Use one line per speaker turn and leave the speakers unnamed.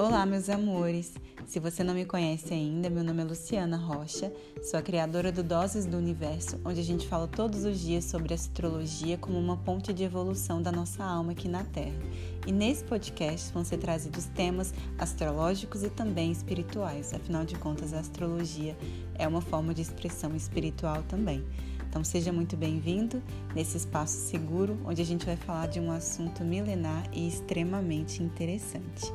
Olá, meus amores! Se você não me conhece ainda, meu nome é Luciana Rocha, sou a criadora do Doses do Universo, onde a gente fala todos os dias sobre astrologia como uma ponte de evolução da nossa alma aqui na Terra. E nesse podcast vão ser trazidos temas astrológicos e também espirituais, afinal de contas, a astrologia é uma forma de expressão espiritual também. Então seja muito bem-vindo nesse espaço seguro onde a gente vai falar de um assunto milenar e extremamente interessante.